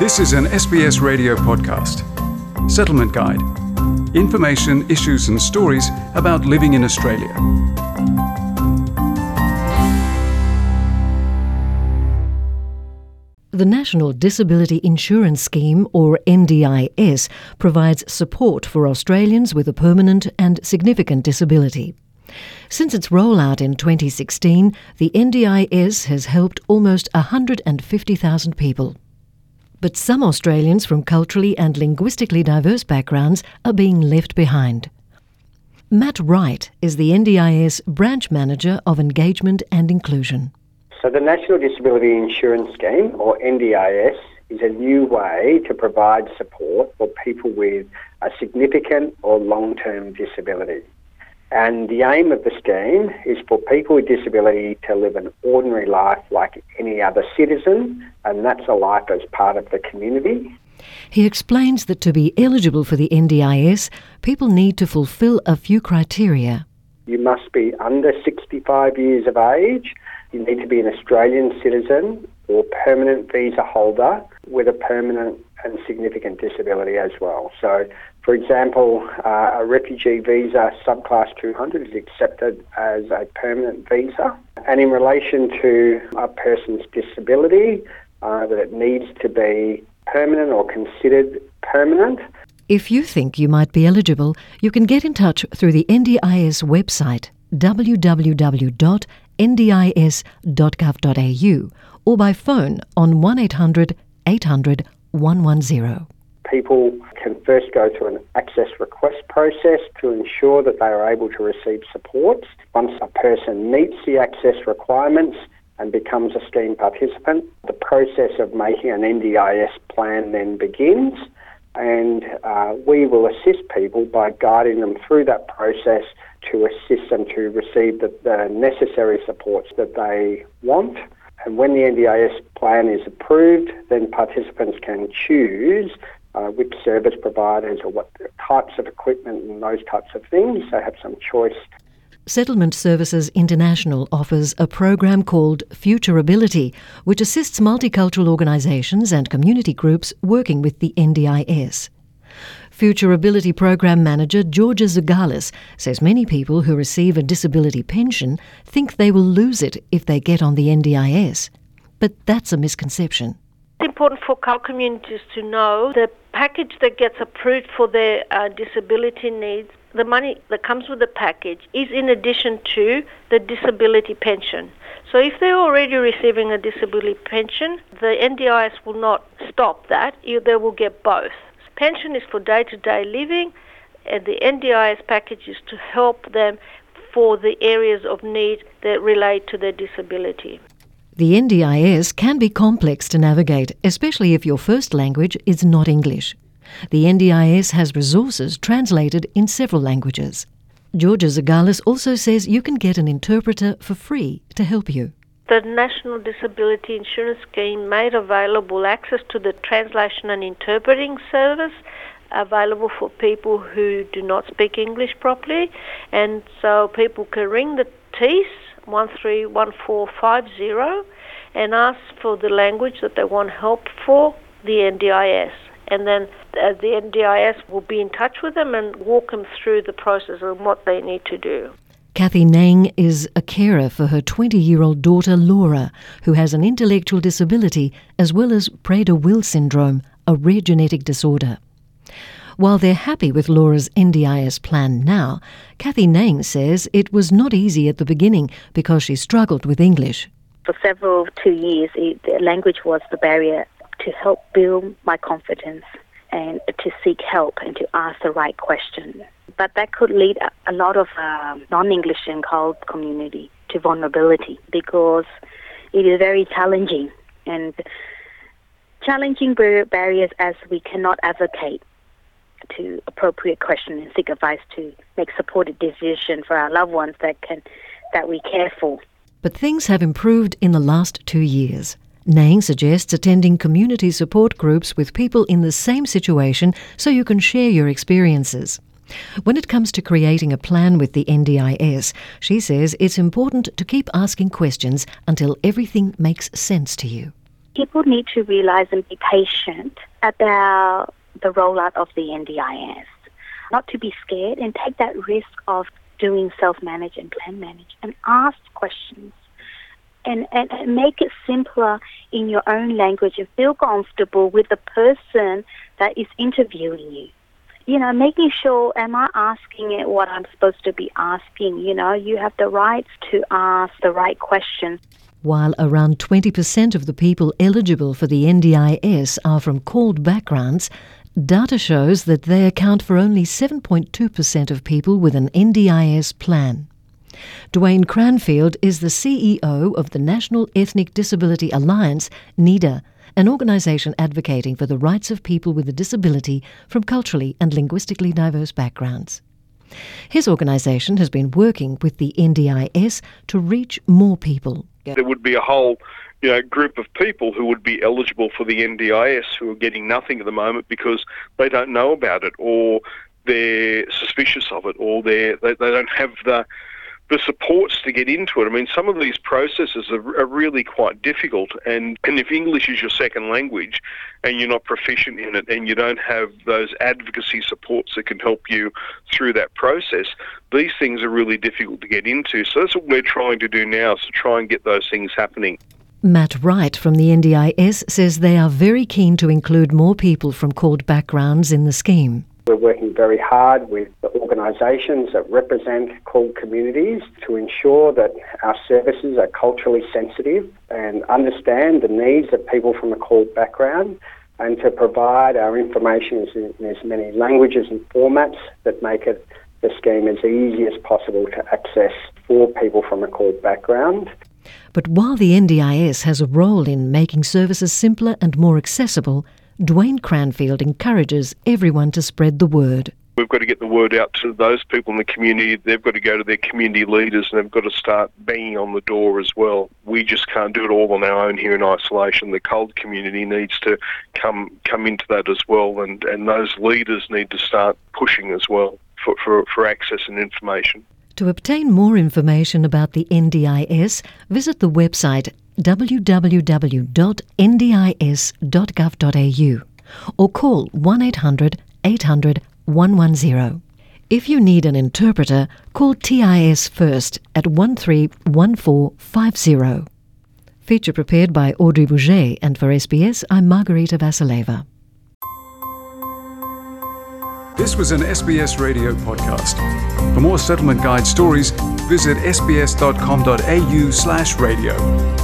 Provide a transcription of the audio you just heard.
This is an SBS radio podcast. Settlement Guide. Information, issues, and stories about living in Australia. The National Disability Insurance Scheme, or NDIS, provides support for Australians with a permanent and significant disability. Since its rollout in 2016, the NDIS has helped almost 150,000 people. But some Australians from culturally and linguistically diverse backgrounds are being left behind. Matt Wright is the NDIS branch manager of engagement and inclusion. So, the National Disability Insurance Scheme, or NDIS, is a new way to provide support for people with a significant or long term disability. And the aim of the scheme is for people with disability to live an ordinary life like any other citizen, and that's a life as part of the community. He explains that to be eligible for the NDIS, people need to fulfil a few criteria. You must be under 65 years of age, you need to be an Australian citizen or permanent visa holder with a permanent and significant disability as well. So, for example, uh, a refugee visa subclass 200 is accepted as a permanent visa. And in relation to a person's disability, uh, that it needs to be permanent or considered permanent. If you think you might be eligible, you can get in touch through the NDIS website www.ndis.gov.au or by phone on 1800 800 110. People can first go through an access request process to ensure that they are able to receive support. Once a person meets the access requirements and becomes a scheme participant, the process of making an NDIS plan then begins and uh, we will assist people by guiding them through that process to assist them to receive the, the necessary supports that they want. And when the NDIS plan is approved, then participants can choose uh, which service providers or what types of equipment and those types of things. They have some choice. Settlement Services International offers a program called Future Ability, which assists multicultural organisations and community groups working with the NDIS. Future Ability Program Manager Georgia Zagalis says many people who receive a disability pension think they will lose it if they get on the NDIS. But that's a misconception. It's important for our communities to know the package that gets approved for their uh, disability needs, the money that comes with the package is in addition to the disability pension. So if they're already receiving a disability pension, the NDIS will not stop that, they will get both. Pension is for day to day living, and the NDIS package is to help them for the areas of need that relate to their disability. The NDIS can be complex to navigate, especially if your first language is not English. The NDIS has resources translated in several languages. Georgia Zagalis also says you can get an interpreter for free to help you. The National Disability Insurance Scheme made available access to the translation and interpreting service available for people who do not speak English properly and so people can ring the TIS 131450 and ask for the language that they want help for the NDIS. And then uh, the NDIS will be in touch with them and walk them through the process and what they need to do. Kathy Nang is a carer for her 20 year old daughter Laura, who has an intellectual disability as well as Prader Willi syndrome, a rare genetic disorder. While they're happy with Laura's NDIS plan now, Kathy Nang says it was not easy at the beginning because she struggled with English. For several two years, it, language was the barrier to help build my confidence and to seek help and to ask the right question. But that could lead a lot of uh, non-English and CALD community to vulnerability because it is very challenging and challenging barriers as we cannot advocate to appropriate question and seek advice to make supported decision for our loved ones that can that we care for. But things have improved in the last two years. Nang suggests attending community support groups with people in the same situation so you can share your experiences. When it comes to creating a plan with the NDIS, she says it's important to keep asking questions until everything makes sense to you people need to realize and be patient about the rollout of the NDIS. Not to be scared and take that risk of doing self-manage and plan manage and ask questions and, and, and make it simpler in your own language and feel comfortable with the person that is interviewing you. You know, making sure, am I asking it what I'm supposed to be asking? You know, you have the right to ask the right questions. While around 20% of the people eligible for the NDIS are from CALD backgrounds, data shows that they account for only 7.2% of people with an NDIS plan. Dwayne Cranfield is the CEO of the National Ethnic Disability Alliance, NEDA, an organisation advocating for the rights of people with a disability from culturally and linguistically diverse backgrounds. His organisation has been working with the NDIS to reach more people. There would be a whole you know, group of people who would be eligible for the NDIS who are getting nothing at the moment because they don't know about it or they're suspicious of it or they they don't have the the supports to get into it. I mean, some of these processes are, are, really quite difficult, and, and if English is your second language and you're not proficient in it and you don't have those advocacy supports that can help you through that process, these things are really difficult to get into. So that's what we're trying to do now, is to try and get those things happening. Matt Wright from the NDIS says they are very keen to include more people from CALD backgrounds in the scheme. We're working very hard with the organisations that represent CALD communities to ensure that our services are culturally sensitive and understand the needs of people from a CALD background and to provide our information in as many languages and formats that make it the scheme as easy as possible to access for people from a CALD background. But while the NDIS has a role in making services simpler and more accessible, Dwayne Cranfield encourages everyone to spread the word. We've got to get the word out to those people in the community. They've got to go to their community leaders and they've got to start banging on the door as well. We just can't do it all on our own here in isolation. The CALD community needs to come come into that as well, and, and those leaders need to start pushing as well for, for, for access and information. To obtain more information about the NDIS, visit the website www.ndis.gov.au or call 1 800 800 110. If you need an interpreter, call TIS first at 131450. Feature prepared by Audrey Bourget, and for SBS, I'm Margarita Vasileva. This was an SBS radio podcast. For more settlement guide stories, visit sbs.com.au slash radio.